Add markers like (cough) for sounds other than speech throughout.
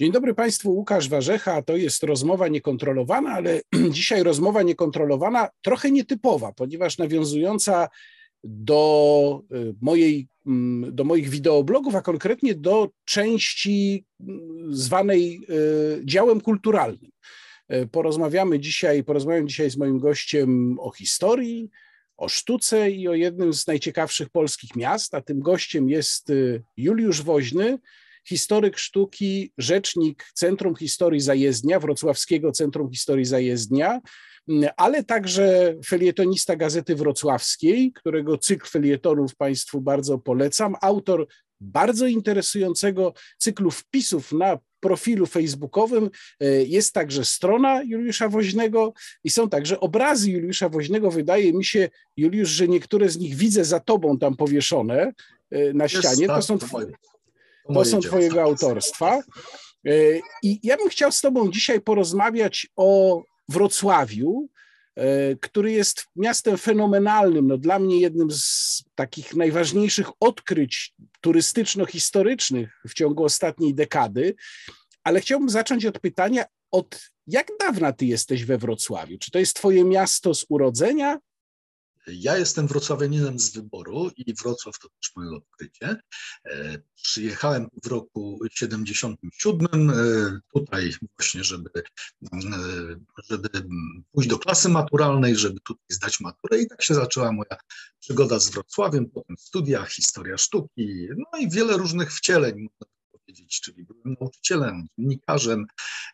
Dzień dobry Państwu, Łukasz Warzecha. To jest rozmowa niekontrolowana, ale (clears throat) dzisiaj rozmowa niekontrolowana trochę nietypowa, ponieważ nawiązująca do y, mojej, mm, do moich wideoblogów, a konkretnie do części mm, zwanej y, działem kulturalnym. Y, porozmawiamy dzisiaj, porozmawiam dzisiaj z moim gościem o historii, o sztuce i o jednym z najciekawszych polskich miast, a tym gościem jest Juliusz Woźny, historyk sztuki, rzecznik Centrum Historii Zajezdnia, Wrocławskiego Centrum Historii Zajezdnia, ale także felietonista Gazety Wrocławskiej, którego cykl felietonów Państwu bardzo polecam, autor bardzo interesującego cyklu wpisów na profilu facebookowym. Jest także strona Juliusza Woźnego i są także obrazy Juliusza Woźnego. Wydaje mi się, Juliusz, że niektóre z nich widzę za tobą tam powieszone e, na ścianie. to tak, są twoje, to są Twojego autorstwa. E, I ja bym chciał z Tobą dzisiaj porozmawiać o Wrocławiu, e, który jest miastem fenomenalnym. No, dla mnie jednym z takich najważniejszych odkryć turystyczno-historycznych w ciągu ostatniej dekady. Ale chciałbym zacząć od pytania, od jak dawna ty jesteś we Wrocławiu? Czy to jest twoje miasto z urodzenia, ja jestem wrocławianinem z wyboru i Wrocław to też moje odkrycie. E, przyjechałem w roku 77 e, tutaj właśnie, żeby, e, żeby pójść do klasy maturalnej, żeby tutaj zdać maturę i tak się zaczęła moja przygoda z Wrocławiem, potem studia, historia sztuki, no i wiele różnych wcieleń, powiedzieć, czyli byłem nauczycielem, dziennikarzem,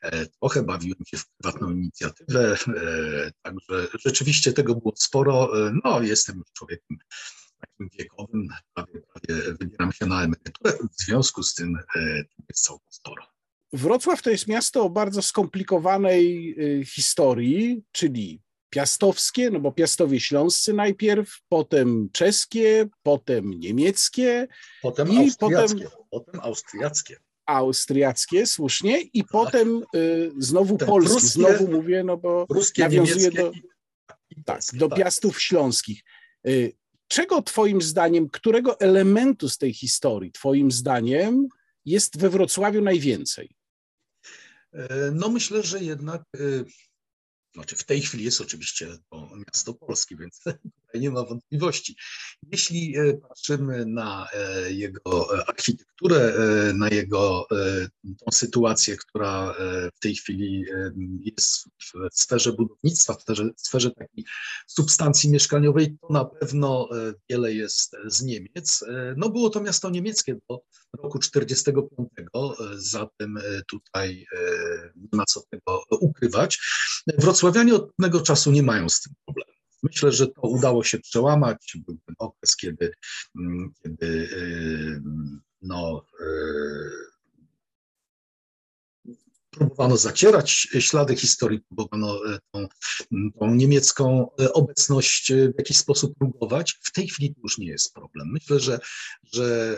e, trochę bawiłem się w prywatną inicjatywę, e, także rzeczywiście tego było sporo. E, no, jestem już człowiekiem takim wiekowym, prawie, prawie wybieram się na emeryturę, w związku z tym jest całkiem sporo. Wrocław to jest miasto o bardzo skomplikowanej y, historii, czyli piastowskie, no bo piastowie śląscy najpierw, potem czeskie, potem niemieckie. Potem i austriackie. Potem, potem austriackie. Austriackie, słusznie, i tak. potem y, znowu Te polskie, pruskie, znowu mówię, no bo pruskie, nawiązuje do, i, i tak, do tak. piastów śląskich. Y, czego twoim zdaniem, którego elementu z tej historii twoim zdaniem jest we Wrocławiu najwięcej? E, no myślę, że jednak y, znaczy w tej chwili jest oczywiście to miasto polskie, więc (laughs) tutaj nie ma wątpliwości. Jeśli e, patrzymy na e, jego e, architekturę, na jego tą sytuację, która w tej chwili jest w sferze budownictwa, w sferze, w sferze takiej substancji mieszkaniowej, to na pewno wiele jest z Niemiec. No było to miasto niemieckie do roku 1945, zatem tutaj nie ma co tego ukrywać. Wrocławianie od pewnego czasu nie mają z tym problemu. Myślę, że to udało się przełamać. Był ten okres, kiedy, mm, kiedy y, no, y, próbowano zacierać ślady historii, próbowano e, tą, tą, niemiecką e, obecność e, w jakiś sposób rugować. W tej chwili to już nie jest problem. Myślę, że, że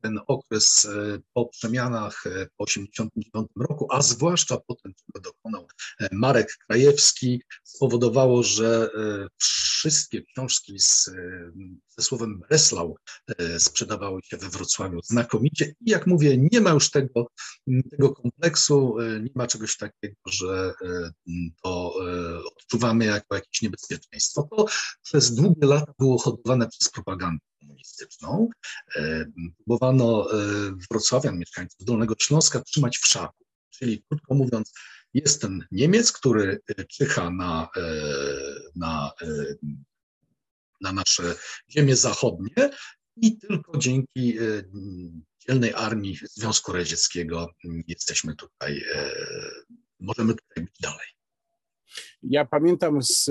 ten okres po przemianach po 1989 roku, a zwłaszcza po tym, czego dokonał Marek Krajewski, spowodowało, że wszystkie książki z, słowem Breslau sprzedawały się we Wrocławiu znakomicie i jak mówię, nie ma już tego, tego kompleksu, nie ma czegoś takiego, że e, to e, odczuwamy jako jakieś niebezpieczeństwo. To przez długie lata było hodowane przez propagandę komunistyczną. E, próbowano wrocławian, mieszkańców Dolnego Śląska trzymać w szaku, czyli krótko mówiąc, jest ten Niemiec, który czyha na, na, na nasze ziemie zachodnie i tylko dzięki dzielnej armii Związku Radzieckiego jesteśmy tutaj, e, możemy tutaj być dalej. Ja pamiętam z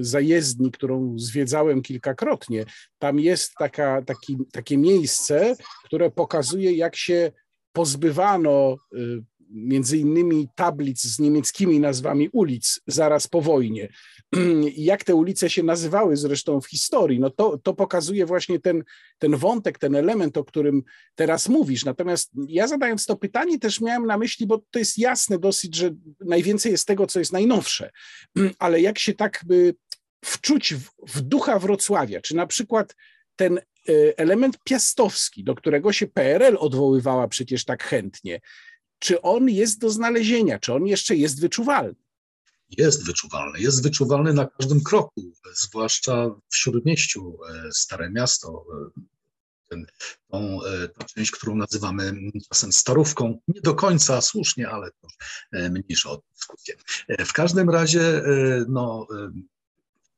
zajezdni, którą zwiedzałem kilkakrotnie. Tam jest taka, taki, takie miejsce, które pokazuje, jak się pozbywano y, między innymi tablic z niemieckimi nazwami ulic zaraz po wojnie. (clears throat) Jak te ulice się nazywały zresztą w historii, no to, to pokazuje właśnie ten, ten wątek, ten element, o którym teraz mówisz. Natomiast ja zadając to pytanie też miałem na myśli, bo to jest jasne dosyć, że najwięcej jest tego, co jest najnowsze, (clears throat) ale jak się tak by wczuć w, w ducha Wrocławia, czy na przykład ten e, element piastowski, do którego się PRL odwoływała przecież tak chętnie. Czy on jest do znalezienia, czy on jeszcze jest wyczuwalny? Jest wyczuwalny, jest wyczuwalny na każdym kroku, zwłaszcza w Śródmieściu, e, Stare Miasto, e, ten, tą, e, tą część, którą nazywamy czasem starówką, nie do końca słusznie, ale to mniejsza o dyskusję. W każdym razie no,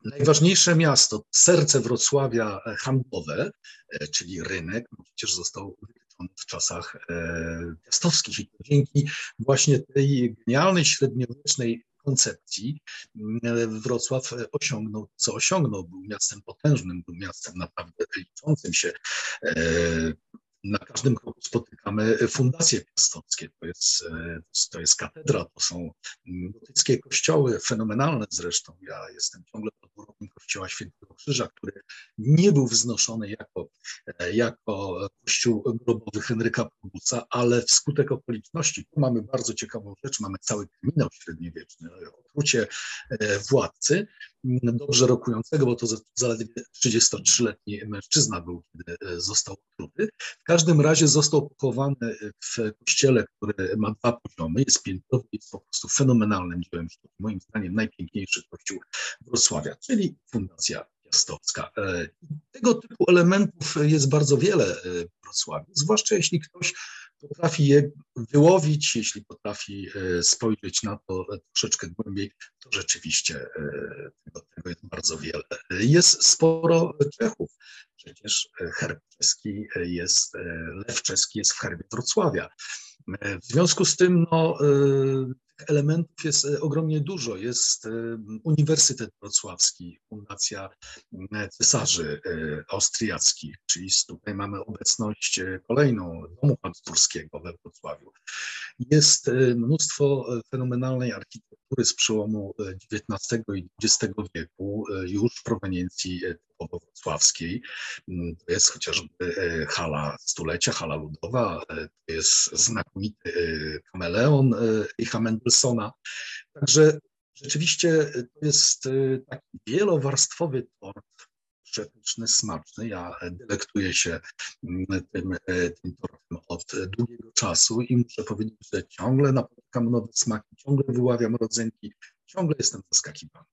najważniejsze miasto, serce Wrocławia handlowe, czyli rynek, no przecież został w czasach piastowskich i to dzięki właśnie tej genialnej średniowiecznej koncepcji Wrocław osiągnął, co osiągnął. Był miastem potężnym, był miastem naprawdę liczącym się e, na każdym kroku spotykamy fundacje piastowskie. To jest, e, to jest katedra, to są gotyckie kościoły, fenomenalne zresztą. Ja jestem ciągle podwórkiem kościoła Świętego Krzyża, który nie był wznoszony jako, e, jako kościół grobowy Henryka Probuca, ale wskutek okoliczności, tu mamy bardzo ciekawą rzecz, mamy cały kryminał średniowieczny, otrucie e, władcy, dobrze rokującego, bo to zaledwie 33-letni mężczyzna był, kiedy został otruty. W każdym razie został pochowany w kościele, który ma dwa poziomy, jest piętrowy, jest po prostu fenomenalnym dziełem sztuki, moim zdaniem najpiękniejszy kościół Wrocławia, czyli Fundacja Piastowska. E, tego typu elementów jest bardzo wiele w Wrocławiu, zwłaszcza jeśli ktoś potrafi je wyłowić, jeśli potrafi e, spojrzeć na to troszeczkę głębiej, to rzeczywiście e, tego, tego jest bardzo wiele. Jest sporo Czechów. Przecież herb czeski jest, lew czeski jest w herbie Wrocławia. W związku z tym no, elementów jest e, ogromnie dużo. Jest e, Uniwersytet Wrocławski, Fundacja Cesarzy e, Austriackich, czyli tutaj mamy obecność kolejną Domu Habsburskiego we Wrocławiu. Jest mnóstwo fenomenalnej architektury z przełomu XIX i XX wieku, już w proweniencji wrocławskiej. Mm, to jest chociażby e, hala stulecia, hala ludowa, e, to jest znakomity e, kameleon Richa Mendelssohna. Także rzeczywiście to jest taki wielowarstwowy tort, przepyszny, smaczny. Ja delektuję się mm, tym, tym tortem od długiego czasu i muszę powiedzieć, że ciągle napotykam nowe smaki, ciągle wyławiam rodzenki, ciągle jestem zaskakiwany.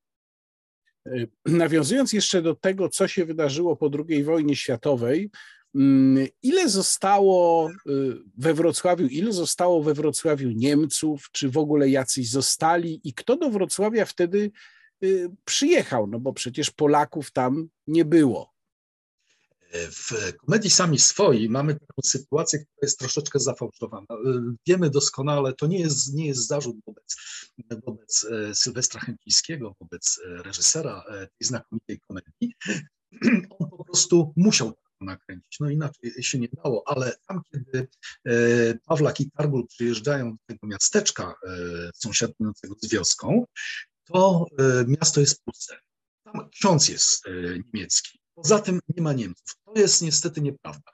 Nawiązując jeszcze do tego, co się wydarzyło po II wojnie światowej, mm, ile zostało we Wrocławiu, ile zostało we Wrocławiu Niemców, czy w ogóle jacyś zostali i kto do Wrocławia wtedy przyjechał, no bo przecież Polaków tam nie było. W komedii Sami Swoi mamy taką sytuację, która jest troszeczkę zafałszowana. Wiemy doskonale, to nie jest, nie jest zarzut wobec, wobec e, Sylwestra Chęcińskiego, wobec e, reżysera e, tej znakomitej komedii. (clears throat) On po prostu musiał nakręcić, no inaczej się nie dało, ale tam, kiedy Pawlak i Targul przyjeżdżają do tego miasteczka sąsiadującego z wioską, to miasto jest puste. Tam ksiądz jest niemiecki. Poza tym nie ma Niemców. To jest niestety nieprawda.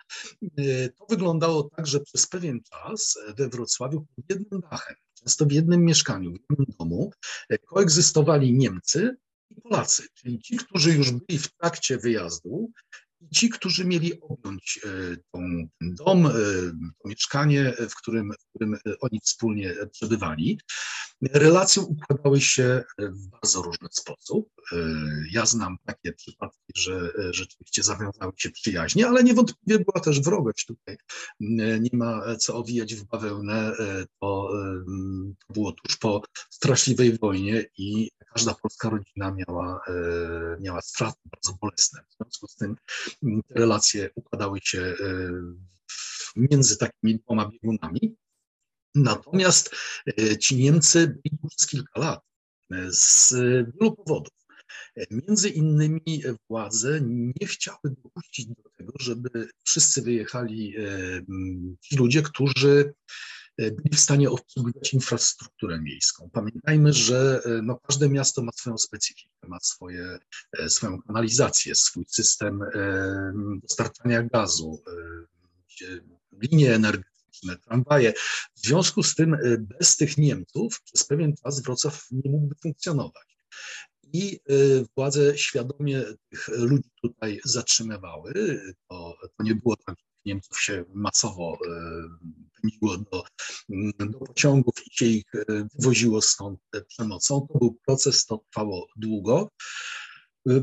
E, to wyglądało tak, że przez pewien czas we Wrocławiu pod jednym dachem, często w jednym mieszkaniu, w jednym domu, e, koegzystowali Niemcy i Polacy, czyli ci, którzy już byli w trakcie wyjazdu i ci, którzy mieli objąć e, tą, ten dom, to mieszkanie, w którym, w którym oni wspólnie przebywali. Relacje układały się w bardzo różny sposób. Ja znam takie przypadki, że rzeczywiście zawiązały się przyjaźnie, ale niewątpliwie była też wrogość tutaj. Nie ma co owijać w bawełnę. To, to było tuż po straszliwej wojnie i każda polska rodzina miała, miała straty bardzo bolesne. W związku z tym te relacje układały się między takimi dwoma biegunami. Natomiast e, ci Niemcy byli przez kilka lat e, z wielu powodów. E, między innymi władze nie chciały dopuścić do tego, żeby wszyscy wyjechali ci ludzie, którzy byli w stanie obsługiwać infrastrukturę miejską. Pamiętajmy, że no, każde miasto ma swoją specyfikę, ma swoje, swoją kanalizację, swój system dostarczania gazu, linie energetyczne tramwaje. W związku z tym bez tych Niemców przez pewien czas Wrocław nie mógłby funkcjonować. I władze świadomie tych ludzi tutaj zatrzymywały. To, to nie było tak, Niemców się masowo y, pędziło do, do pociągów i się ich wywoziło stąd przemocą. To był proces, to trwało długo.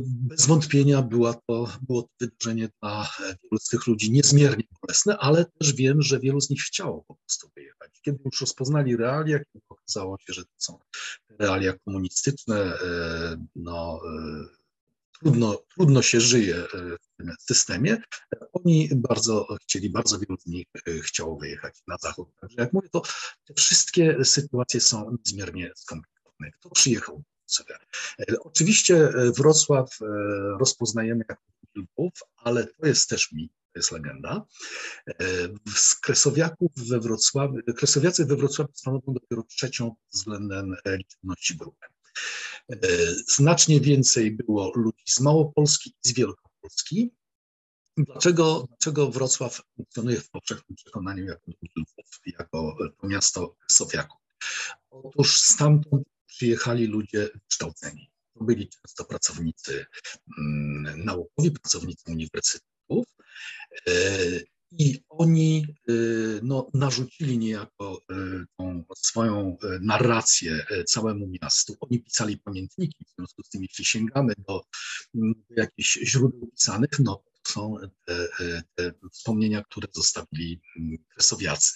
Bez wątpienia była to, było to wydarzenie dla wielu z tych ludzi niezmiernie bolesne, ale też wiem, że wielu z nich chciało po prostu wyjechać. Kiedy już rozpoznali realia, kiedy okazało się, że to są realia komunistyczne, e, no, e, trudno, trudno się żyje e, w tym systemie, oni bardzo chcieli, bardzo wielu z nich chciało wyjechać na zachód. Także jak mówię, to te wszystkie sytuacje są niezmiernie skomplikowane. Kto przyjechał E, oczywiście e, Wrocław e, rozpoznajemy jako Lwów, ale to jest też mit, to jest legenda. Z Kresowiaków we Wrocławiu, Kresowiacy we Wrocławiu stanowią dopiero trzecią względem liczebności grupę. Znacznie więcej było ludzi z Małopolski i z Wielkopolski. Dlaczego, dlaczego Wrocław funkcjonuje w powszechnym przekonaniu jako jako to miasto Kresowiaków? Otóż stamtąd przyjechali ludzie wykształceni. To byli często pracownicy mm, naukowi, pracownicy uniwersytetów. E, I oni e, no, narzucili niejako e, swoją narrację całemu miastu. Oni pisali pamiętniki, w związku z tym, jeśli sięgamy do, mm, jakichś źródeł pisanych, no są te, te wspomnienia, które zostawili mm, kresowiacy.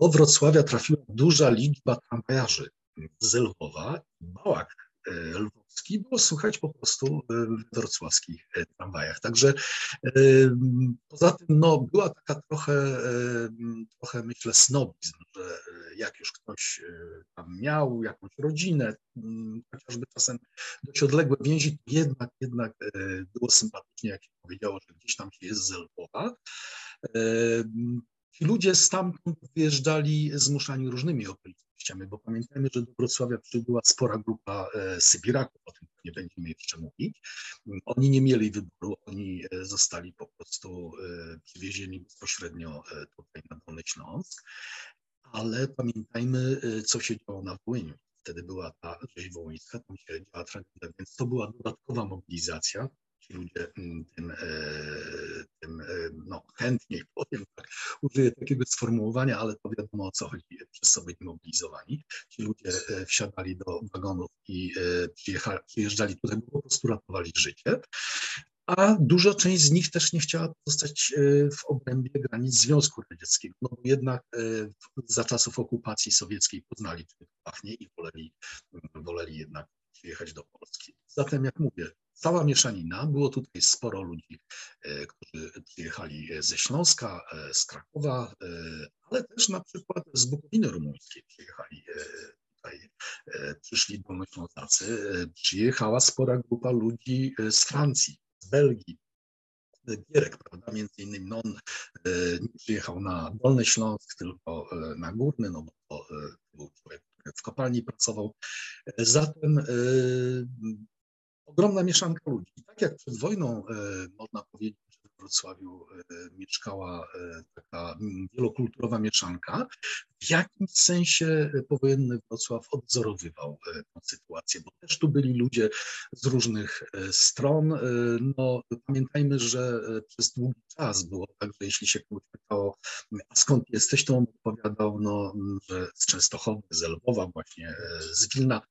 Do Wrocławia trafiła duża liczba tramwajarzy z Lwowa, Bałak e, lwowski było słychać po prostu w wrocławskich e, tramwajach. Także e, poza tym no, była taka trochę, trochę myślę snobizm, że jak już ktoś tam miał jakąś rodzinę, chociażby czasem dość odległe więzi, jednak, jednak było sympatycznie, jak się powiedziało, że gdzieś tam się jest z Lwowa. Ci ludzie stamtąd wyjeżdżali zmuszani różnymi okolicznościami bo pamiętajmy, że do Wrocławia przybyła spora grupa e, Sybiraków, o tym nie będziemy jeszcze mówić. Oni nie mieli wyboru, oni e, zostali po prostu e, przywiezieni bezpośrednio tutaj na Dolny Śląsk, ale pamiętajmy, co się działo na Wołyniu. Wtedy była ta rzeź wołyńska, tam się działa tragedia, więc to była dodatkowa mobilizacja, ci ludzie mm, tym, e, tym e, no, chętniej, powiem tak, użyję takiego sformułowania, ale to wiadomo o co chodzi, przez sobie mobilizowani. Ci ludzie e, wsiadali do wagonów i przyjeżdżali tutaj, bo po prostu ratowali życie a duża część z nich też nie chciała pozostać w obrębie granic Związku Radzieckiego, no bo jednak za czasów okupacji sowieckiej poznali, czym pachnie i woleli, woleli jednak przyjechać do Polski. Zatem, jak mówię, cała mieszanina. Było tutaj sporo ludzi, e, którzy przyjechali ze Śląska, e, z Krakowa, e, ale też na przykład z Bukowiny Rumuńskiej przyjechali tutaj, przyszli dolnoślązacy. Przyjechała spora grupa ludzi z Francji, z Belgii, Gierek, prawda, między innymi no on nie przyjechał na Dolny Śląsk, tylko na Górny, no bo to był człowiek, w kopalni pracował. Zatem ogromna mieszanka ludzi. Tak jak przed wojną e, można powiedzieć, Wrocławiu e, mieszkała e, taka wielokulturowa mieszanka, w jakimś sensie powojenny Wrocław odwzorowywał tę sytuację, bo też tu byli ludzie z różnych stron. No, pamiętajmy, że przez długi czas było tak, że jeśli się kogoś pytało, a skąd jesteś, to on odpowiadał, no, że z Częstochowy, z Lwowa, właśnie z Wilna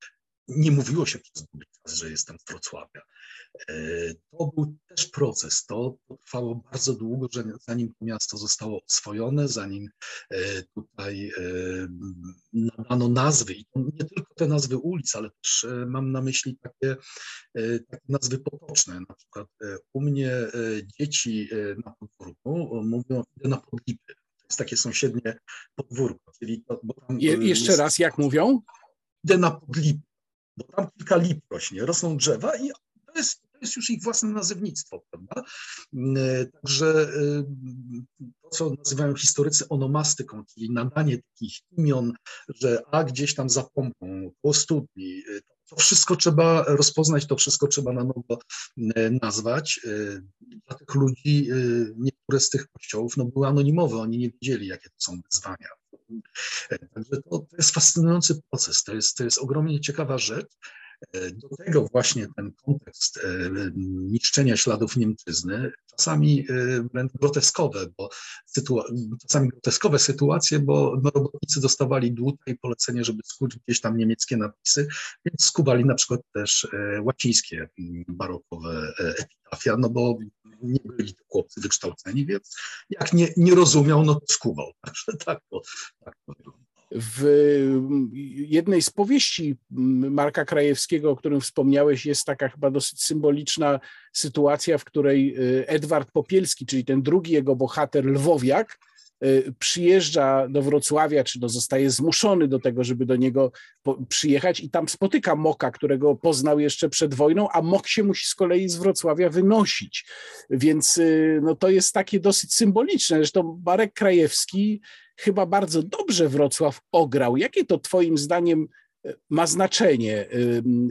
nie mówiło się przez długi czas, że jestem z Wrocławia. E, to był też proces, to, trwało bardzo długo, że zanim to miasto zostało oswojone, zanim e, tutaj e, nadano nazwy, i nie tylko te nazwy ulic, ale też mam na myśli takie, takie nazwy potoczne. Na przykład u mnie dzieci na podwórku mówią, idę na podlipy. To jest takie sąsiednie podwórko. Czyli to, Je, jeszcze jest, raz, jak mówią? Idę na podlipy bo tam kilka lip rośnie, rosną drzewa i to jest, to jest już ich własne nazewnictwo, prawda? E, także e, to, co nazywają historycy onomastyką, czyli nadanie takich imion, że a gdzieś tam za pompą, po studni, e, to wszystko trzeba rozpoznać, to wszystko trzeba na nowo nazwać. Dla tych ludzi niektóre z tych kościołów no, były anonimowe, oni nie wiedzieli, jakie to są wyzwania. Także to, to jest fascynujący proces, to jest, to jest ogromnie ciekawa rzecz. Do tego właśnie ten kontekst niszczenia śladów Niemczyzny, czasami wręcz groteskowe, bo czasami groteskowe sytuacje, bo no, robotnicy dostawali dłuta i polecenie, żeby skuć gdzieś tam niemieckie napisy, więc skubali na przykład też łacińskie barokowe epitafia, no bo nie byli to chłopcy wykształceni, więc jak nie, nie rozumiał, no to skubał. (laughs) Także tak to, tak to wygląda. W jednej z powieści Marka Krajewskiego, o którym wspomniałeś, jest taka chyba dosyć symboliczna sytuacja, w której y, Edward Popielski, czyli ten drugi jego bohater, Lwowiak, Y, przyjeżdża do Wrocławia, czy no zostaje zmuszony do tego, żeby do niego przyjechać i tam spotyka Moka, którego poznał jeszcze przed wojną, a Mok się musi z kolei z Wrocławia wynosić. Więc y, no, to jest takie dosyć symboliczne. Zresztą Marek Krajewski chyba bardzo dobrze Wrocław ograł. Jakie to twoim zdaniem ma znaczenie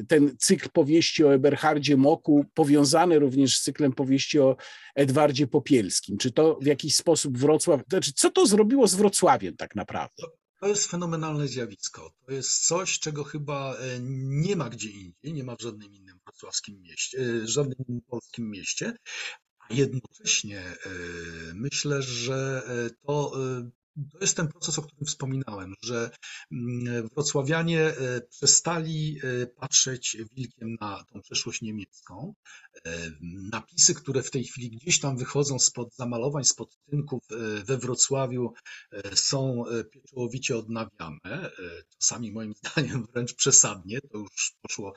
ten cykl powieści o Eberhardzie Moku, powiązany również z cyklem powieści o Edwardzie Popielskim. Czy to w jakiś sposób Wrocław, znaczy co to zrobiło z Wrocławiem tak naprawdę? To jest fenomenalne zjawisko. To jest coś, czego chyba e, nie ma gdzie indziej, nie ma w żadnym innym wrocławskim mieście, e, żadnym innym polskim mieście. A jednocześnie e, myślę, że to to jest ten proces, o którym wspominałem, że mm, wrocławianie e, przestali e, patrzeć wilkiem na tą przeszłość niemiecką. E, napisy, które w tej chwili gdzieś tam wychodzą spod zamalowań, spod tynków we Wrocławiu są pieczołowicie odnawiane. Czasami moim (laughs) zdaniem wręcz przesadnie, to już poszło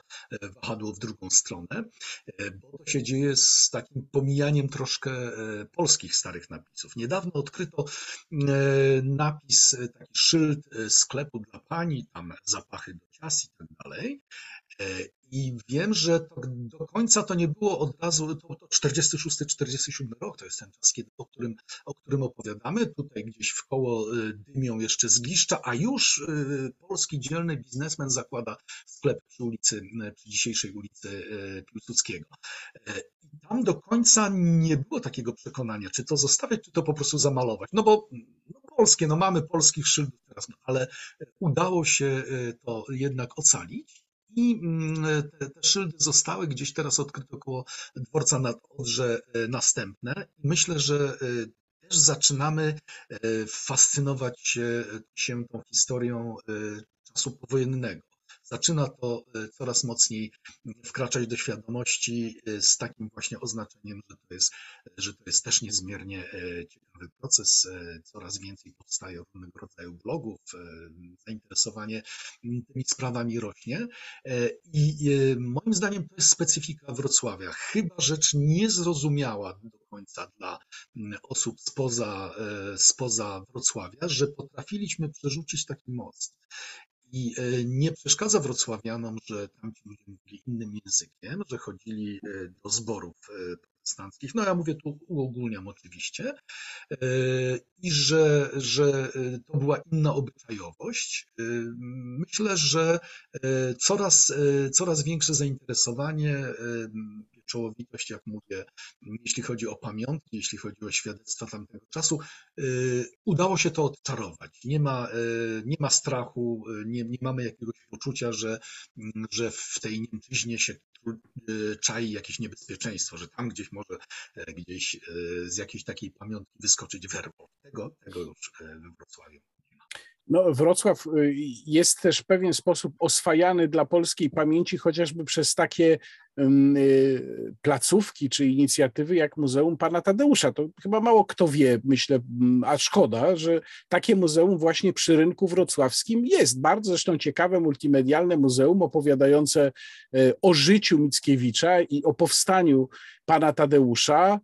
wahadło w drugą stronę, bo to się dzieje z takim pomijaniem troszkę polskich starych napisów. Niedawno odkryto napis, e, taki szyld e, sklepu dla pani, tam zapachy do ciast i tak dalej. E, I wiem, że to, do końca to nie było od razu, to, to 46-47 rok, to jest ten czas, kiedy, o, którym, o którym opowiadamy. Tutaj gdzieś w koło dymią jeszcze zgliszcza, a już polski dzielny biznesmen zakłada sklep przy ulicy, przy dzisiejszej ulicy Piłsudskiego. I tam do końca nie było takiego przekonania, czy to zostawiać, czy to po prostu zamalować. No bo no polskie, no mamy polskich szyldów teraz, no, ale udało się e, to jednak ocalić. I mm, te, te szyldy zostały gdzieś teraz odkryte około dworca nad Odrze e, następne. Myślę, że e, też zaczynamy fascynować się tą historią czasu powojennego. Zaczyna to e, coraz mocniej wkraczać do świadomości e, z takim właśnie oznaczeniem, że to jest, że to jest też niezmiernie e, ciekawy proces. Coraz więcej powstaje różnego rodzaju blogów, zainteresowanie tymi sprawami rośnie. I moim zdaniem to jest specyfika Wrocławia. Chyba rzecz niezrozumiała do końca dla osób spoza, spoza Wrocławia, że potrafiliśmy przerzucić taki most. I e, nie przeszkadza wrocławianom, że tamci ludzie mówili innym językiem, że chodzili e, do zborów e, protestanckich. No ja mówię tu, uogólniam oczywiście. I że, że to była inna obyczajowość. Myślę, że coraz, coraz większe zainteresowanie czołowitość, jak mówię, jeśli chodzi o pamiątki, jeśli chodzi o świadectwa tamtego czasu, y, udało się to odczarować. Nie ma, y, nie ma strachu, y, nie, nie mamy jakiegoś poczucia, że, mm, że w tej Niemczyźnie się czai jakieś niebezpieczeństwo, że tam gdzieś może gdzieś z jakiejś takiej pamiątki wyskoczyć werbo. Tego, tego już we Wrocławiu no, Wrocław y, jest też w pewien sposób oswajany dla polskiej pamięci, chociażby przez takie y, placówki czy inicjatywy jak Muzeum Pana Tadeusza. To chyba mało kto wie, myślę, a szkoda, że takie muzeum właśnie przy rynku wrocławskim jest. Bardzo zresztą ciekawe, multimedialne muzeum opowiadające y, o życiu Mickiewicza i o powstaniu Pana Tadeusza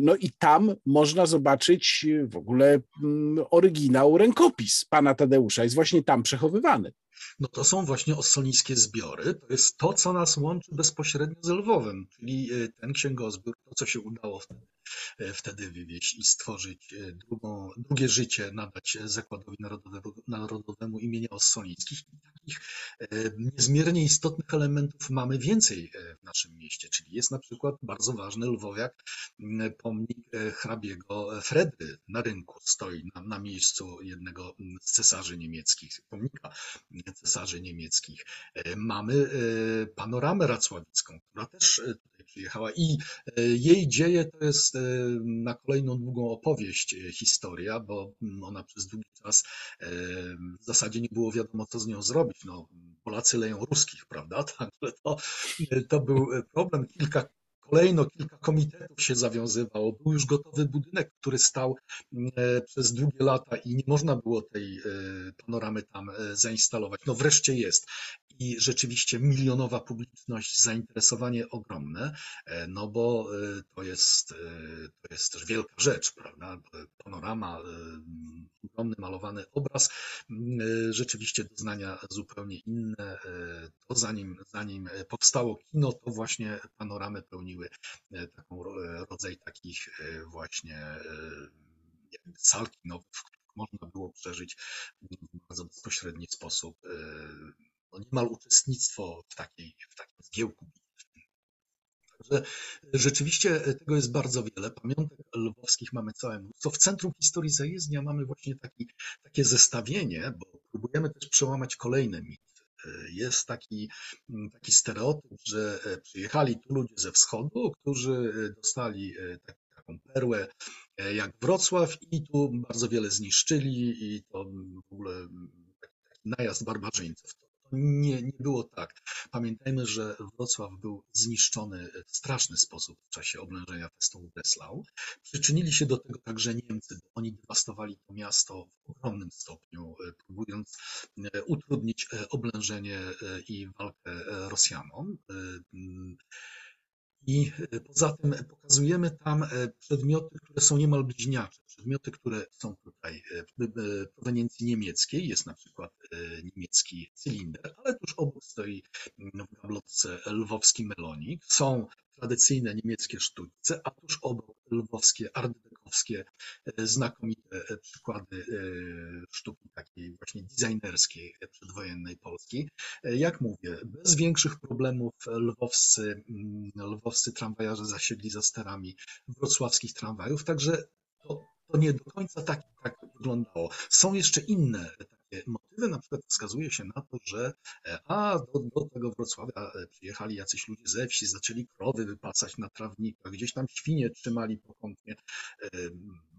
no i tam można zobaczyć w ogóle mm, oryginał, rękopis pana Tadeusza. Jest właśnie tam przechowywany. No to są właśnie ossonickie zbiory. To jest to, co nas łączy bezpośrednio z Lwowem, czyli e, ten księgozbiór, to, co się udało wtedy, e, wtedy wywieźć i stworzyć e, drugą, drugie życie, nadać Zakładowi Narodowemu, Narodowemu imienia Ossolińskich. takich niezmiernie istotnych elementów mamy więcej w naszym mieście, czyli jest na przykład bardzo ważny Lwowiak, pomnik hrabiego Fredry na rynku, stoi na, na miejscu jednego z cesarzy niemieckich, pomnika cesarzy niemieckich. Mamy panoramę racławicką, która też tutaj przyjechała i jej dzieje to jest na kolejną długą opowieść historia, bo ona przez długi czas w zasadzie nie było wiadomo, co z nią zrobić. No, Polacy leją ruskich, prawda? (laughs) Także to, to był problem. Kilka Kolejno kilka komitetów się zawiązywało. Był już gotowy budynek, który stał e, przez długie lata i nie można było tej e, panoramy tam e, zainstalować. No wreszcie jest. I rzeczywiście milionowa publiczność, zainteresowanie ogromne, no bo to jest, to jest też wielka rzecz, prawda? Panorama, ogromny malowany obraz, rzeczywiście doznania zupełnie inne. To zanim, zanim powstało kino, to właśnie panoramy pełniły stanowiły e, taką e, rodzaj takich e, właśnie sal kinowych, w których można było przeżyć w bardzo bezpośredni sposób no niemal uczestnictwo w, takiej, w takim zgiełku Także rzeczywiście tego jest bardzo wiele. Pamiątek lwowskich mamy całe mnóstwo. W Centrum Historii Zajezdnia mamy właśnie taki, takie zestawienie, bo próbujemy też przełamać kolejne mity. Jest taki, mm, taki stereotyp, że e, przyjechali tu ludzie ze wschodu, którzy e, dostali e, taką perłę jak Wrocław i tu bardzo wiele zniszczyli i to w ogóle mm, taki najazd barbarzyńców nie, nie było tak. Pamiętajmy, że Wrocław był zniszczony w straszny sposób w czasie oblężenia festonu Breslau. Przyczynili się do tego także Niemcy, bo oni dewastowali to miasto w ogromnym stopniu, e, próbując e, utrudnić e, oblężenie i walkę Rosjanom. I poza tym pokazujemy tam przedmioty, które są niemal bliźniacze. Przedmioty, które są tutaj proweniencji niemieckiej, jest na przykład niemiecki cylinder, ale tuż obok stoi w gablotce lwowski melonik. Są tradycyjne niemieckie sztućce, a tuż obok lwowskie, ardekowskie, znakomite przykłady sztuki takiej właśnie designerskiej przedwojennej Polski. Jak mówię, bez większych problemów lwowscy, lwowscy tramwajarze zasiedli za sterami wrocławskich tramwajów, także to, to nie do końca tak, tak wyglądało. Są jeszcze inne motywy, na przykład wskazuje się na to, że e, a do, do tego Wrocławia e, przyjechali jacyś ludzie ze wsi, zaczęli krowy wypasać na trawnikach, gdzieś tam świnie trzymali pokątnie. E,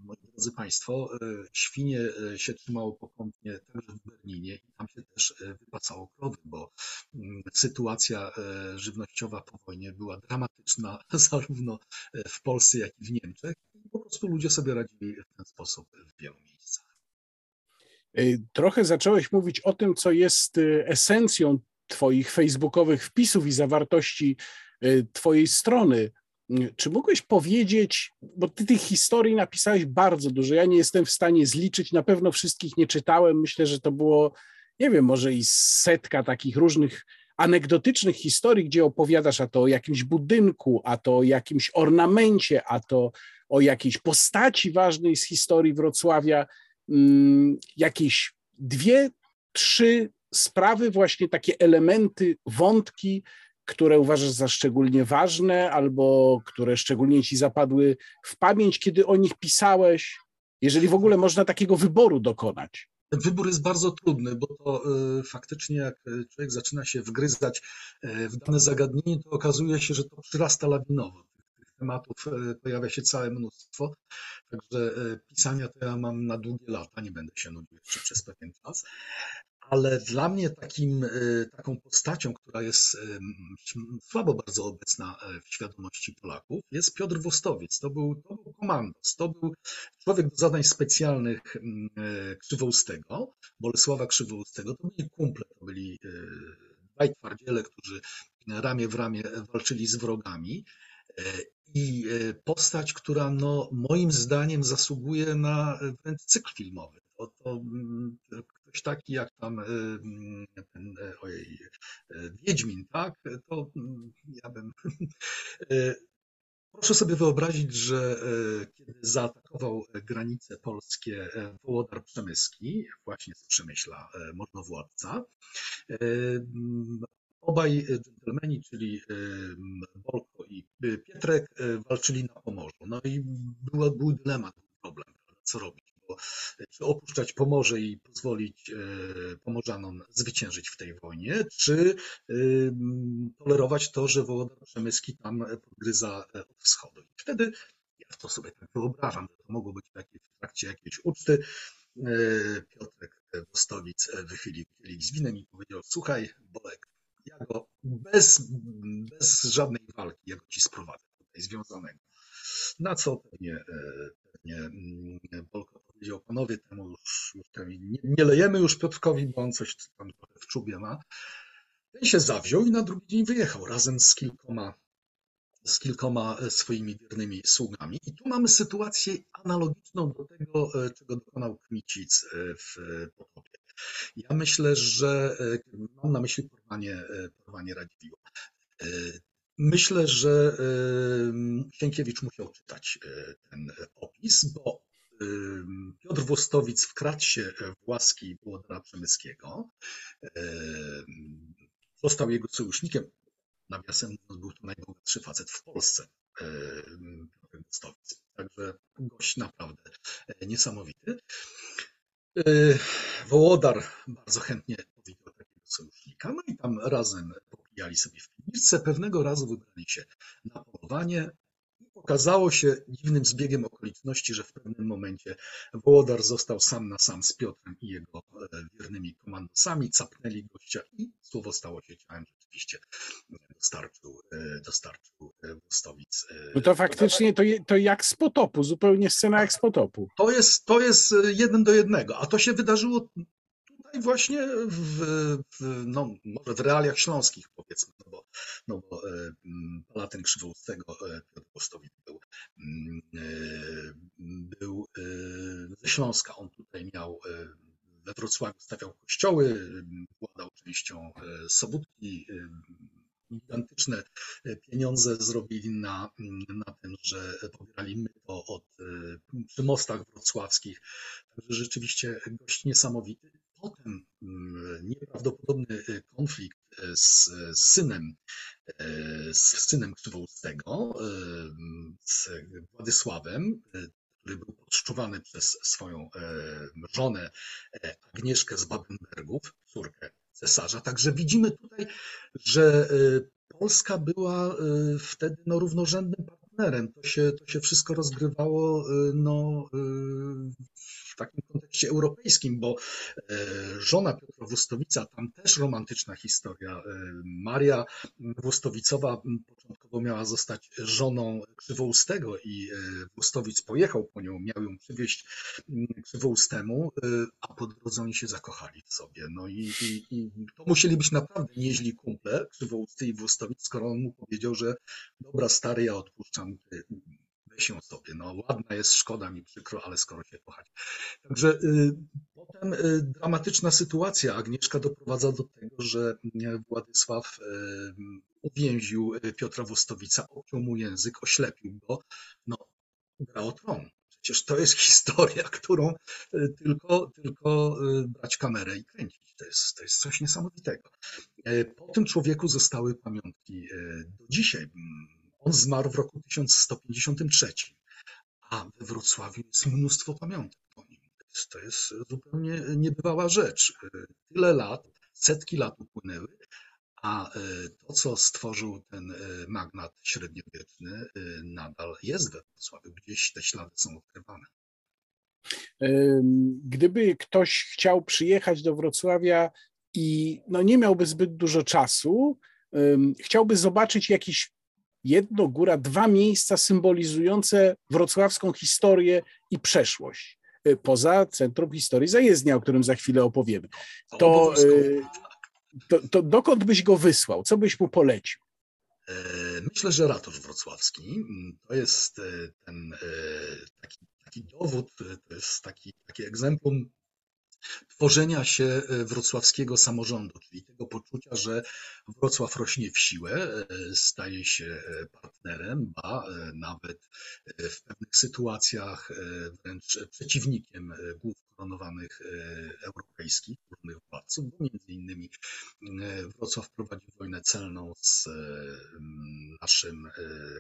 moi drodzy Państwo, świnie się trzymało pokątnie także w Berlinie i tam się też wypasało krowy, bo mm, sytuacja żywnościowa po wojnie była dramatyczna (laughs) zarówno w Polsce, jak i w Niemczech po prostu ludzie sobie radzili w ten sposób w wielu miejscach. Y, trochę zacząłeś mówić o tym, co jest y, esencją Twoich facebookowych wpisów i zawartości y, Twojej strony. Czy mógłbyś powiedzieć, bo Ty tych historii napisałeś bardzo dużo, ja nie jestem w stanie zliczyć, na pewno wszystkich nie czytałem, myślę, że to było, nie wiem, może i setka takich różnych anegdotycznych historii, gdzie opowiadasz a to o jakimś budynku, a to o jakimś ornamencie, a to o jakiejś postaci ważnej z historii Wrocławia. Mm, jakieś dwie, trzy sprawy, właśnie takie elementy, wątki, które uważasz za szczególnie ważne albo które szczególnie ci zapadły w pamięć, kiedy o nich pisałeś, jeżeli w ogóle można takiego wyboru dokonać? Wybór jest bardzo trudny, bo to y, faktycznie jak człowiek zaczyna się wgryzać y, w dane zagadnienie, to okazuje się, że to przyrasta lawinowo tematów e, pojawia się całe mnóstwo, także e, pisania to ja mam na długie lata, nie będę się nudził jeszcze przez pewien czas. Ale dla mnie takim, e, taką postacią, która jest słabo bardzo obecna w świadomości Polaków, jest Piotr Wostowiec. To był, to był komandos, to był człowiek do zadań specjalnych Krzywoustego, Bolesława Krzywoustego. To byli kumple, to byli dwaj twardziele, którzy ramię w ramię walczyli z wrogami i e, postać, która no, moim zdaniem zasługuje na wręcz cykl filmowy. To, to mm, ktoś taki jak tam e, mm, ten, e, ojej, Wiedźmin, tak? To mm, ja bym (laughs) Proszę sobie wyobrazić, że kiedy zaatakował granice polskie Wołodar Przemyski, właśnie z Przemyśla, możnowładca, obaj dżentelmeni, czyli Bolko i Pietrek, walczyli na Pomorzu. No i był, był dylemat, był problem, co robić czy opuszczać Pomorze i pozwolić e, Pomorzanom zwyciężyć w tej wojnie, czy e, tolerować to, że Wołodar Przemyski tam podgryza e, od wschodu. I wtedy ja to sobie tak wyobrażam, że to mogło być w trakcie jakiejś uczty. Piotrek Wostowic wychylił kielich z winem i powiedział, słuchaj Bolek, ja go bez, bez żadnej walki, ja ci sprowadzę tutaj związanego. Na co pewnie, pewnie mm, Bolko powiedział, panowie, temu już, już nie, nie, lejemy już Piotrkowi, bo on coś tam w czubie ma. Ten się zawziął i na drugi dzień wyjechał razem z kilkoma, z kilkoma e, swoimi wiernymi sługami. I tu mamy sytuację analogiczną do tego, e, czego dokonał Kmicic e, w Potopie. Ja myślę, że mam na myśli porwanie, porwanie Radziwiłła. Myślę, że Sienkiewicz musiał czytać ten opis, bo Piotr Włostowic wkradł się w łaski Włodara Przemyskiego. Został jego sojusznikiem. Nawiasem mówiąc, był to najbogatszy facet w Polsce. Piotr Włostowic. Także gość naprawdę e, niesamowity. E, Wołodar bardzo chętnie powitał takiego sojusznika, no i tam razem popijali sobie w piwniczce. Pewnego razu wybrali się na polowanie. Okazało się dziwnym zbiegiem okoliczności, że w pewnym momencie Wołodar został sam na sam z Piotrem i jego e, wiernymi komandosami, capnęli gościa i słowo stało się ciałem. Rzeczywiście dostarczył, e, dostarczył e, Włostowic. No to faktycznie to, to jak z potopu, zupełnie scena jak z potopu. To jest, to jest jeden do jednego, a to się wydarzyło i właśnie w, w, no, może w realiach śląskich powiedzmy, no bo, no bo e, Palatyn Krzywoustego e, Piotr Postowicz był, e, był ze Śląska. On tutaj miał we Wrocławiu stawiał kościoły, władał częścią Sobótki, gigantyczne pieniądze zrobili na, na tym, że pobierali myto od, przy mostach wrocławskich. Także rzeczywiście gość niesamowity potem mm, nieprawdopodobny konflikt z, synem, z synem Krzywoustego, z Władysławem, który był podszczuwany przez swoją żonę Agnieszkę z Babenbergów, córkę cesarza. Także widzimy tutaj, że Polska była wtedy no, równorzędnym partnerem. To się, to się wszystko rozgrywało no, w takim kontekście europejskim, bo e, żona Piotra Włostowica, tam też romantyczna historia. E, Maria Włostowicowa początkowo miała zostać żoną Krzywoustego i e, Włostowic pojechał po nią, miał ją przywieźć Krzywoustemu, a po drodze oni się zakochali w sobie. No i, i, i to musieli być naprawdę nieźli kumple, Krzywousty i Włostowic, skoro on mu powiedział, że dobra stary, ja odpuszczam, weź sobie, no ładna jest, szkoda mi przykro, ale skoro się kochać. Także y, potem y, dramatyczna sytuacja. Agnieszka doprowadza do tego, że Władysław y, uwięził Piotra Wostowica, obciął mu język, oślepił go, no gra o tron. Przecież to jest (laughs) historia, którą tylko, tylko brać kamerę i kręcić. To jest, to jest coś niesamowitego. Po tym człowieku zostały pamiątki do dzisiaj on zmarł w roku 1153, a we Wrocławiu jest mnóstwo pamiątek po nim. To jest zupełnie niebywała rzecz. Tyle lat, setki lat upłynęły, a e, to, co stworzył ten e, magnat średniowieczny, e, nadal jest we Wrocławiu. Gdzieś te ślady są odkrywane. Gdyby ktoś chciał przyjechać do Wrocławia i no nie miałby zbyt dużo czasu, chciałby zobaczyć jakiś jedno, góra, dwa miejsca symbolizujące wrocławską historię i przeszłość. Y, poza Centrum Historii Zajezdnia, o którym za chwilę opowiemy. To, y, to, to dokąd byś go wysłał? Co byś mu polecił? E, myślę, że ratusz wrocławski mm, to jest e, ten taki, taki dowód, to jest taki, taki egzemplum tworzenia się e, wrocławskiego samorządu, czyli tego poczucia, że Wrocław rośnie w siłę, e, staje się e, partnerem, ba nawet w pewnych sytuacjach wręcz przeciwnikiem głów koronowanych europejskich, różnych władców, bo między innymi Wrocław prowadzi wojnę celną z naszym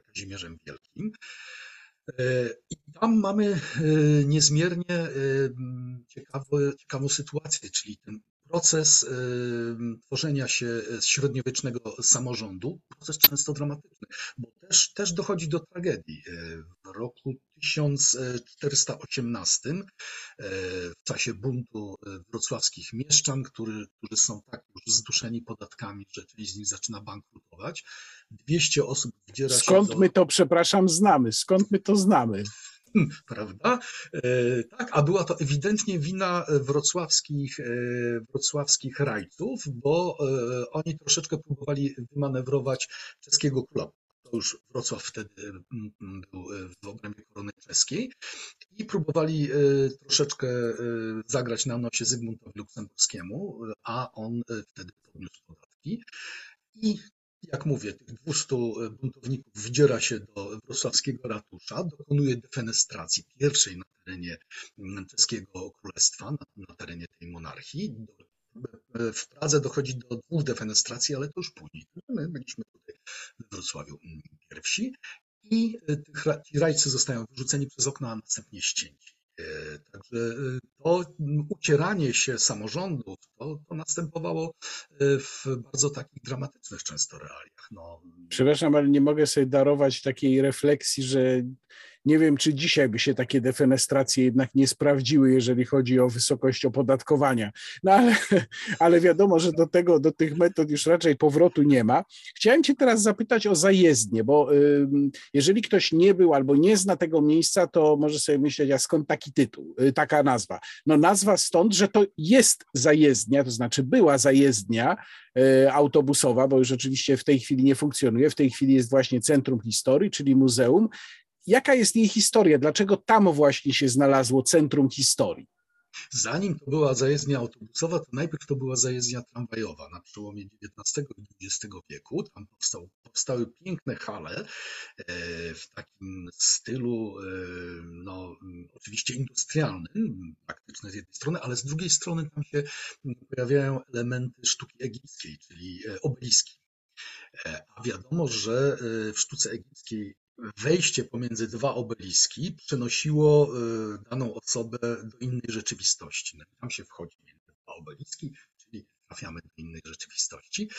Kazimierzem Wielkim. E, I tam mamy e, niezmiernie e, ciekawe, ciekawą sytuację, czyli ten proces tworzenia się średniowiecznego samorządu, proces często dramatyczny, bo też, też dochodzi do tragedii. W roku 1418 w czasie buntu wrocławskich mieszczan, który, którzy są tak już zduszeni podatkami, że część z nich zaczyna bankrutować, 200 osób wdziera Skąd się Skąd my to, przepraszam, znamy? Skąd my to znamy? Prawda? E, tak, a była to ewidentnie wina wrocławskich, e, wrocławskich rajców, bo e, oni troszeczkę próbowali wymanewrować czeskiego króla. To już Wrocław wtedy był w obrębie korony czeskiej i próbowali troszeczkę zagrać na nosie Zygmuntowi Luksemburskiemu, a on wtedy podniósł podatki. I jak mówię, tych 200 e, buntowników wdziera się do wrocławskiego ratusza, dokonuje defenestracji pierwszej na terenie mm, czeskiego królestwa, na, na terenie tej monarchii. E, w Pradze dochodzi do dwóch defenestracji, ale to już później. My byliśmy tutaj w Wrocławiu mm, pierwsi i e, ci rajcy zostają wyrzuceni przez okno, a następnie ścięci. Także to ucieranie się samorządów to, to następowało e, w bardzo takich dramatycznych często realiach. No. Przepraszam, ale nie mogę sobie darować takiej refleksji, że nie wiem, czy dzisiaj by się takie defenestracje jednak nie sprawdziły, jeżeli chodzi o wysokość opodatkowania. No ale, (laughs) ale wiadomo, że do tego, do tych metod już raczej powrotu nie ma. Chciałem Cię teraz zapytać o zajezdnię, bo jeżeli ktoś nie był albo nie zna tego miejsca, to może sobie myśleć, a skąd taki tytuł, y, taka nazwa? No nazwa stąd, że to jest zajezdnia, to znaczy była zajezdnia y, autobusowa, bo już oczywiście w tej chwili nie funkcjonuje. W tej chwili jest właśnie Centrum Historii, czyli muzeum Jaka jest jej historia? Dlaczego tam właśnie się znalazło centrum historii? Zanim to była zajezdnia autobusowa, to najpierw to była zajezdnia tramwajowa na przełomie XIX i XX wieku. Tam powstał, powstały piękne hale e, w takim stylu, e, no, oczywiście industrialnym, praktyczne z jednej strony, ale z drugiej strony tam się pojawiają elementy sztuki egipskiej, czyli e, obeliski. A wiadomo, że w sztuce egipskiej wejście pomiędzy dwa obeliski przenosiło e, daną osobę do innej rzeczywistości. No tam się wchodzi między dwa obeliski, czyli trafiamy do innej rzeczywistości.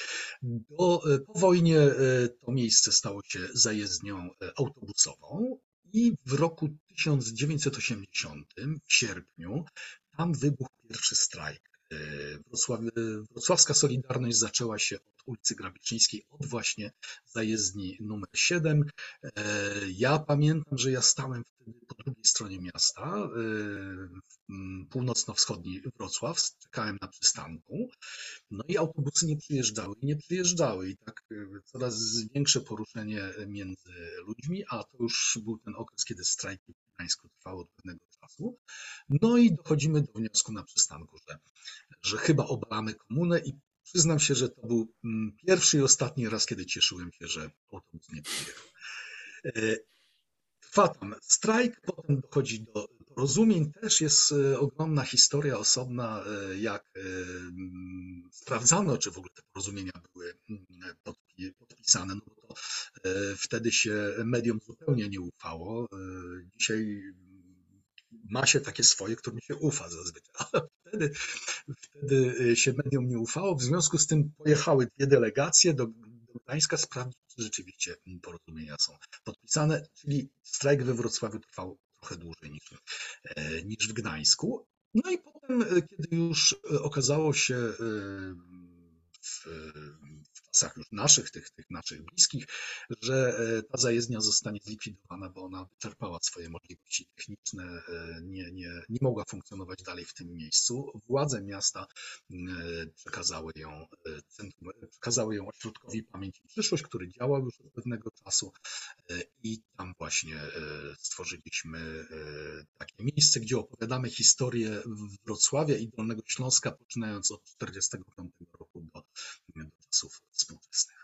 Do, e, po wojnie e, to miejsce stało się zajezdnią autobusową i w roku 1980, w sierpniu, tam wybuchł pierwszy strajk. Wrocław, wrocławska Solidarność zaczęła się ulicy Grabiczyńskiej od właśnie zajezdni numer 7. E, ja pamiętam, że ja stałem po drugiej stronie miasta, e, północno-wschodni Wrocław, czekałem na przystanku, no i autobusy nie przyjeżdżały i nie przyjeżdżały i tak e, coraz większe poruszenie między ludźmi, a to już był ten okres, kiedy strajki w Gdańsku trwały od pewnego czasu. No i dochodzimy do wniosku na przystanku, że, że chyba obalamy komunę i Przyznam się, że to był mm, pierwszy i ostatni raz, kiedy cieszyłem się, że autobus nie przyjechał. E, trwa tam strajk, potem dochodzi do porozumień. Też jest e, ogromna historia osobna, e, jak mm, sprawdzano, czy w ogóle te porozumienia były mm, podpisane, no bo to wtedy się mediom zupełnie nie ufało. Dzisiaj ma się takie swoje, którym się ufa zazwyczaj, (laughs) ale wtedy, wtedy się mediom nie ufało, w związku z tym pojechały dwie delegacje do, do Gdańska sprawdzić, czy rzeczywiście porozumienia są podpisane, czyli strajk we Wrocławiu trwał trochę dłużej niż, e, niż w Gdańsku. No i potem, e, kiedy już e, okazało się w, czasach już naszych, tych, tych naszych bliskich, że ta zajezdnia zostanie zlikwidowana, bo ona wyczerpała swoje możliwości techniczne, nie, nie, nie mogła funkcjonować dalej w tym miejscu. Władze miasta przekazały ją centrum, przekazały ją ośrodkowi pamięci przyszłość, który działał już od pewnego czasu i tam właśnie stworzyliśmy takie miejsce, gdzie opowiadamy historię Wrocławia i Dolnego Śląska, poczynając od 1945 roku do, do czasów współczesnych.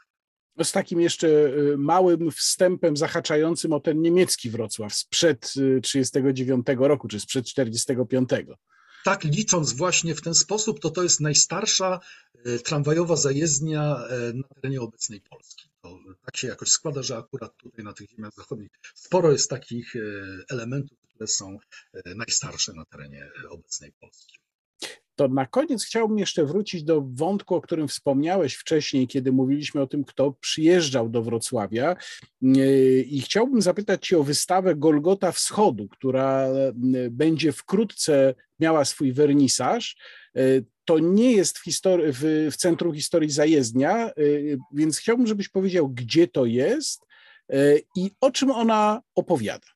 No z takim jeszcze y, małym wstępem zahaczającym o ten niemiecki Wrocław sprzed 1939 y, roku, czy sprzed 1945. Tak, licząc właśnie w ten sposób, to to jest najstarsza y, tramwajowa zajezdnia na terenie obecnej Polski. To tak się jakoś składa, że akurat tutaj na tych ziemiach zachodnich sporo jest takich elementów, które są najstarsze na terenie obecnej Polski. To na koniec chciałbym jeszcze wrócić do wątku, o którym wspomniałeś wcześniej, kiedy mówiliśmy o tym, kto przyjeżdżał do Wrocławia. I chciałbym zapytać Cię o wystawę Golgota Wschodu, która będzie wkrótce miała swój wernisaż. To nie jest w, histori- w, w Centrum Historii Zajezdnia, więc chciałbym, żebyś powiedział, gdzie to jest i o czym ona opowiada.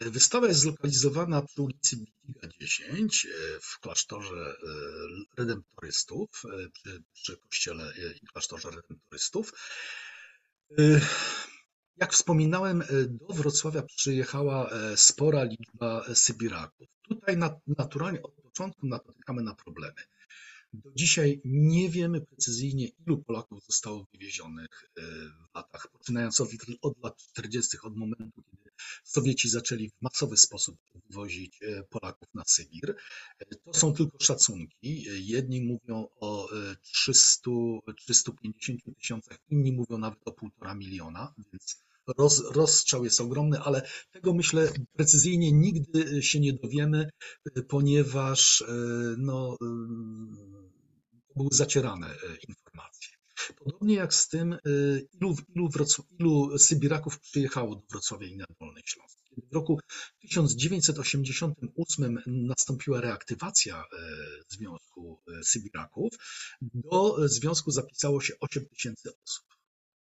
Wystawa jest zlokalizowana przy ulicy Bitiga 10 e, w klasztorze e, redemptorystów, e, przy, przy kościele i klasztorze redemptorystów. Jak wspominałem, do Wrocławia przyjechała spora liczba Sybiraków. Tutaj naturalnie od początku napotykamy na problemy. Do dzisiaj nie wiemy precyzyjnie, ilu Polaków zostało wywiezionych w latach, poczynając od, lat 40., od momentu, kiedy Sowieci zaczęli w masowy sposób wywozić e, Polaków na Sybir. E, to są tylko szacunki. Jedni mówią o 300, e, 350 tysiącach, inni mówią nawet o półtora miliona, więc roz, rozstrzał jest ogromny, ale tego myślę precyzyjnie nigdy się nie dowiemy, ponieważ no, były zacierane informacje. Podobnie jak z tym, y, ilu, ilu, ilu Sybiraków przyjechało do Wrocławia i na Dolny Śląsk. Kiedy w roku 1988 nastąpiła reaktywacja y, Związku y, Sybiraków, do związku zapisało się 8 tysięcy osób.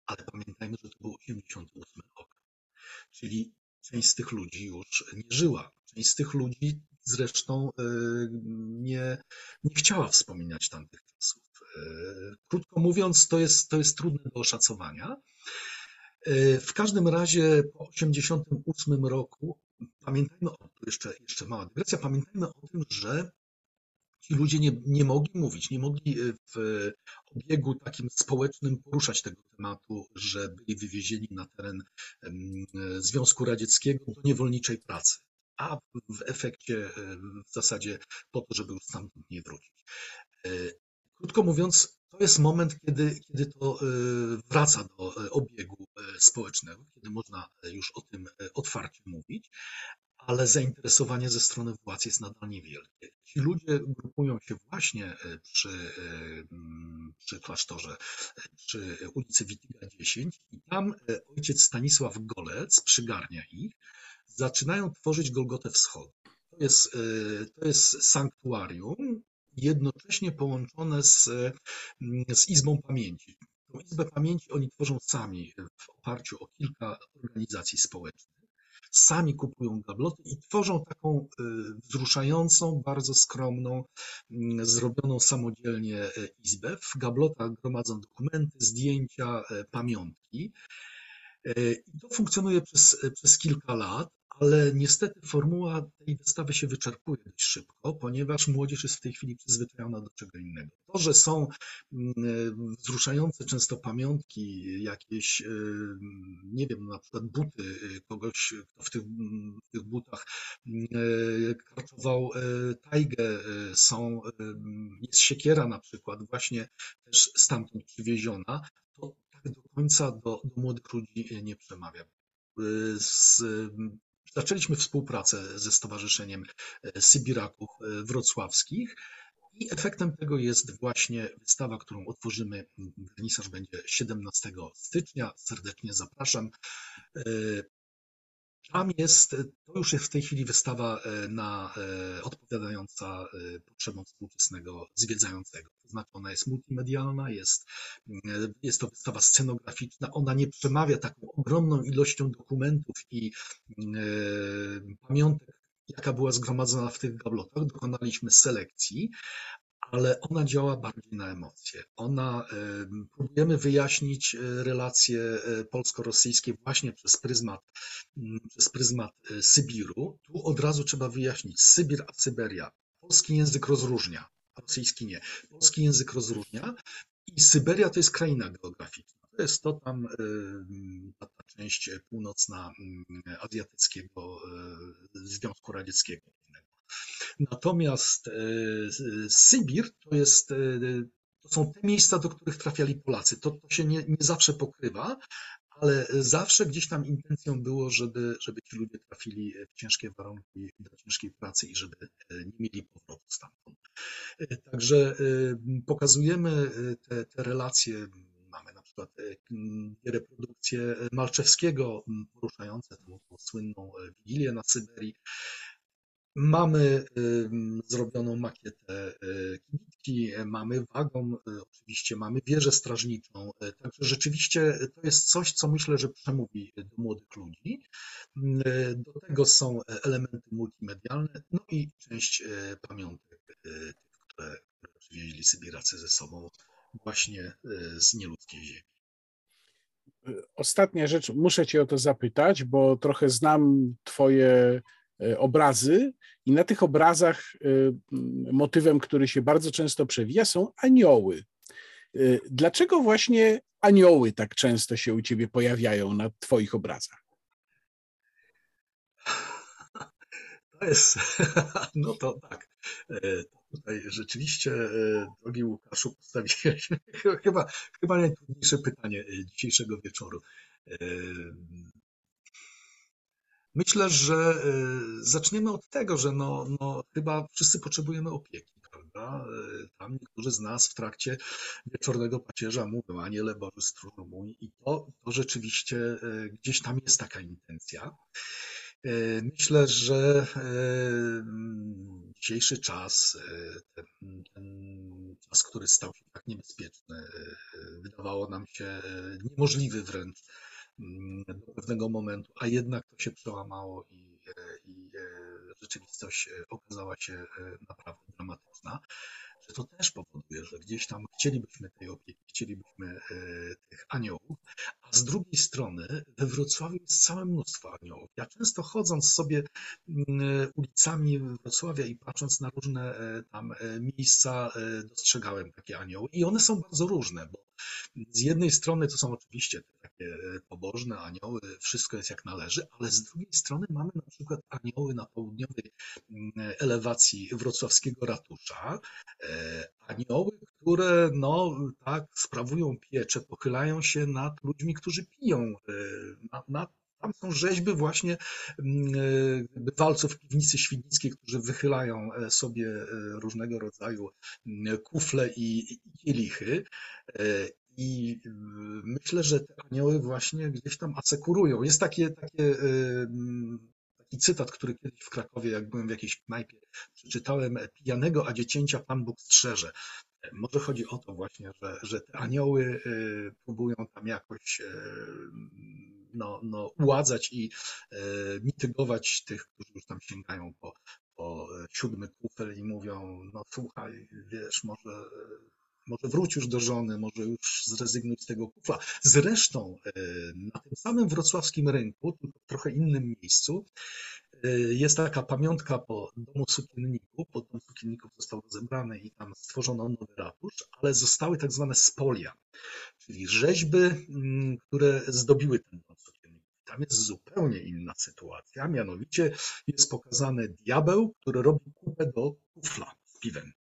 Ale pamiętajmy, że to był 88 rok. Czyli część z tych ludzi już nie żyła. Część z tych ludzi zresztą nie, nie chciała wspominać tamtych czasów. Krótko mówiąc, to jest, to jest trudne do oszacowania. W każdym razie po 1988 roku, pamiętajmy o jeszcze, jeszcze mała dygresja, pamiętajmy o tym, że ci ludzie nie, nie mogli mówić, nie mogli w obiegu takim społecznym poruszać tego tematu, że byli wywiezieni na teren Związku Radzieckiego do niewolniczej pracy, a w efekcie w zasadzie po to, żeby już stamtąd nie wrócić. Krótko mówiąc, to jest moment, kiedy, kiedy to e, wraca do e, obiegu e, społecznego, kiedy można już o tym otwarcie mówić, ale zainteresowanie ze strony władz jest nadal niewielkie. Ci ludzie grupują się właśnie przy, przy klasztorze, przy ulicy Witiga 10 i tam ojciec Stanisław Golec przygarnia ich, zaczynają tworzyć Golgotę Wschodu. To jest, to jest sanktuarium, jednocześnie połączone z, mm, z Izbą Pamięci. Tą Izbę Pamięci oni tworzą sami w oparciu o kilka organizacji społecznych. Sami kupują gabloty i tworzą taką y, wzruszającą, bardzo skromną, mm, zrobioną samodzielnie y, izbę. W gablotach gromadzą dokumenty, zdjęcia, y, pamiątki. I to funkcjonuje przez, przez kilka lat, ale niestety formuła tej wystawy się wyczerpuje dość szybko, ponieważ młodzież jest w tej chwili przyzwyczajona do czego innego. To, że są mm, wzruszające często pamiątki, jakieś, y, nie wiem, na przykład buty y, kogoś, kto w tych, w tych butach y, karczował tajgę, są, jest siekiera na przykład, właśnie też stamtąd przywieziona, to tak do końca do, do młodych ludzi nie przemawia. Z Zaczęliśmy współpracę ze Stowarzyszeniem e, Sybiraków e, Wrocławskich i efektem tego jest właśnie wystawa, którą otworzymy. Wernisaż będzie 17 stycznia. Serdecznie zapraszam. E, tam jest, to już jest w tej chwili wystawa na, odpowiadająca potrzebom współczesnego zwiedzającego. To znaczy ona jest multimedialna, jest, jest to wystawa scenograficzna, ona nie przemawia taką ogromną ilością dokumentów i pamiątek, jaka była zgromadzona w tych gablotach. Dokonaliśmy selekcji, ale ona działa bardziej na emocje. Ona, próbujemy wyjaśnić e, relacje e, polsko-rosyjskie właśnie przez pryzmat, mm, przez pryzmat e, Sybiru. Tu od razu trzeba wyjaśnić Sybir a Syberia. Polski język rozróżnia, rosyjski nie. Polski język rozróżnia i Syberia to jest kraina geograficzna. To jest to tam ta, ta część północna mm, azjatyckiego Związku Radzieckiego. Natomiast e, Sybir to jest e, to są te miejsca, do których trafiali Polacy. To, to się nie, nie zawsze pokrywa, ale zawsze gdzieś tam intencją było, żeby, żeby ci ludzie trafili w ciężkie warunki, do ciężkiej pracy i żeby e, nie mieli powrotu stamtąd. Także pokazujemy te, te relacje. Mamy na przykład reprodukcję Malczewskiego poruszające tą, tą słynną Wigilię na Syberii. Mamy zrobioną makietę y, kibitki, mamy wagon, y, oczywiście mamy wieżę strażniczą, y, także rzeczywiście to jest coś, co myślę, że przemówi do młodych ludzi. Do tego są elementy multimedialne, no i część pamiątek, które, które przywieźli Sybiracy ze sobą właśnie z nieludzkiej ziemi. Ostatnia rzecz, muszę Cię o to zapytać, bo trochę znam Twoje obrazy i na tych obrazach e, motywem, który się bardzo często przewija, są anioły. E, dlaczego właśnie anioły tak często się u ciebie pojawiają na twoich obrazach? To jest, (laughs) no to tak. Tutaj rzeczywiście, drogi Łukaszu, postawiłeś (laughs) chyba, chyba najtrudniejsze pytanie dzisiejszego wieczoru. Myślę, że y, zaczniemy od tego, że no, no, chyba wszyscy potrzebujemy opieki, prawda? Y, tam niektórzy z nas w trakcie wieczornego pacierza mówią, aniele Boży stróżu mój i to, to rzeczywiście y, gdzieś tam jest taka intencja. Myślę, że dzisiejszy czas, ten, ten, czas, który stał się tak niebezpieczny, wydawało nam się niemożliwy wręcz do pewnego momentu, a jednak to się przełamało i, e, i e, rzeczywistość e, okazała się naprawdę dramatyczna, że to też powoduje, że gdzieś tam chcielibyśmy tej opieki, chcielibyśmy tych aniołów, a z drugiej strony we Wrocławiu jest całe mnóstwo aniołów. Ja często chodząc sobie mm, ulicami Wrocławia i patrząc na różne tam miejsca, dostrzegałem takie anioły i one są bardzo różne, bo z jednej strony to są oczywiście takie pobożne anioły, wszystko jest jak należy, ale z drugiej strony mamy na przykład anioły na południowej mm, elewacji wrocławskiego ratusza, e, anioły, które no tak sprawują pieczę, pochylają się nad ludźmi, którzy piją, e, nad, tam są rzeźby właśnie mm, bywalców piwnicy świdnickiej, którzy wychylają sobie różnego rodzaju mm, kufle i kielichy. I myślę, że te anioły właśnie gdzieś tam asekurują. Jest takie, takie, y, taki cytat, który kiedyś w Krakowie, jak byłem w jakiejś knajpie, przeczytałem, pijanego, a dziecięcia Pan Bóg strzeże. Może chodzi o to właśnie, że, że te anioły próbują tam jakoś no, no, uładzać i mitygować tych, którzy już tam sięgają po, po siódmy kufel i mówią, no słuchaj, wiesz, może może wróć już do żony, może już zrezygnuj z tego kufla. Zresztą e, na tym samym wrocławskim rynku, w trochę innym miejscu, e, jest taka pamiątka po domu sukienników, bo dom sukienników został rozebrany i tam stworzono nowy ratusz, ale zostały tak zwane spolia, czyli rzeźby, mm, które zdobiły ten dom. Tam jest zupełnie inna sytuacja, mianowicie jest pokazany diabeł, który robi kupę do kufla z piwem.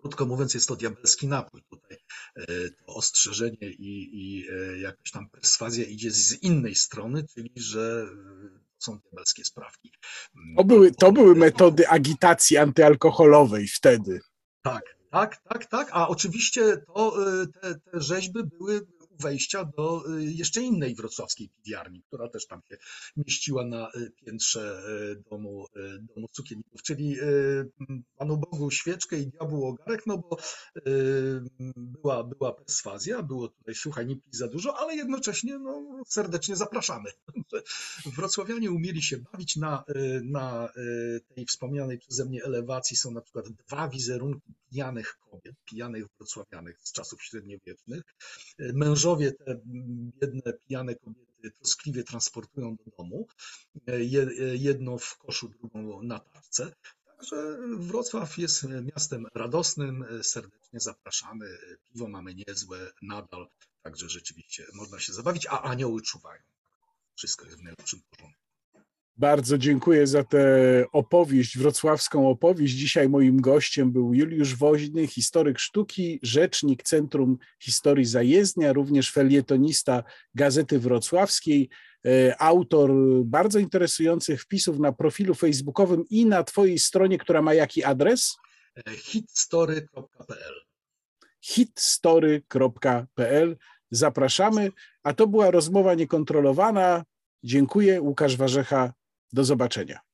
Krótko mówiąc, jest to diabelski napój. Tutaj e, to ostrzeżenie i, i e, jakaś tam perswazja idzie z innej strony, czyli że e, są diabelskie sprawki. To były, to były metody agitacji antyalkoholowej wtedy. Tak, tak, tak, tak. A oczywiście to, te, te rzeźby były wejścia do jeszcze innej wrocławskiej piwiarni, która też tam się mieściła na piętrze domu, domu cukierników, czyli Panu Bogu świeczkę i diabłu ogarek, no bo była, była perswazja, było tutaj słuchaj, nie pij za dużo, ale jednocześnie no, serdecznie zapraszamy. (laughs) Wrocławianie umieli się bawić na, na tej wspomnianej przeze mnie elewacji są na przykład dwa wizerunki pijanych kobiet, pijanych wrocławianych z czasów średniowiecznych. Mężowie te biedne pijane kobiety troskliwie transportują do domu, jedno w koszu, drugą na tarce. Także Wrocław jest miastem radosnym, serdecznie zapraszamy. Piwo mamy niezłe nadal, także rzeczywiście można się zabawić, a anioły czuwają. Wszystko jest w najlepszym porządku. Bardzo dziękuję za tę opowieść, wrocławską opowieść. Dzisiaj moim gościem był Juliusz Woźny, historyk sztuki, rzecznik Centrum Historii Zajezdnia, również felietonista Gazety Wrocławskiej, e, autor bardzo interesujących wpisów na profilu facebookowym i na Twojej stronie, która ma jaki adres? hitstory.pl hitstory.pl Zapraszamy, a to była rozmowa niekontrolowana. Dziękuję, Łukasz Warzecha do zobaczenia.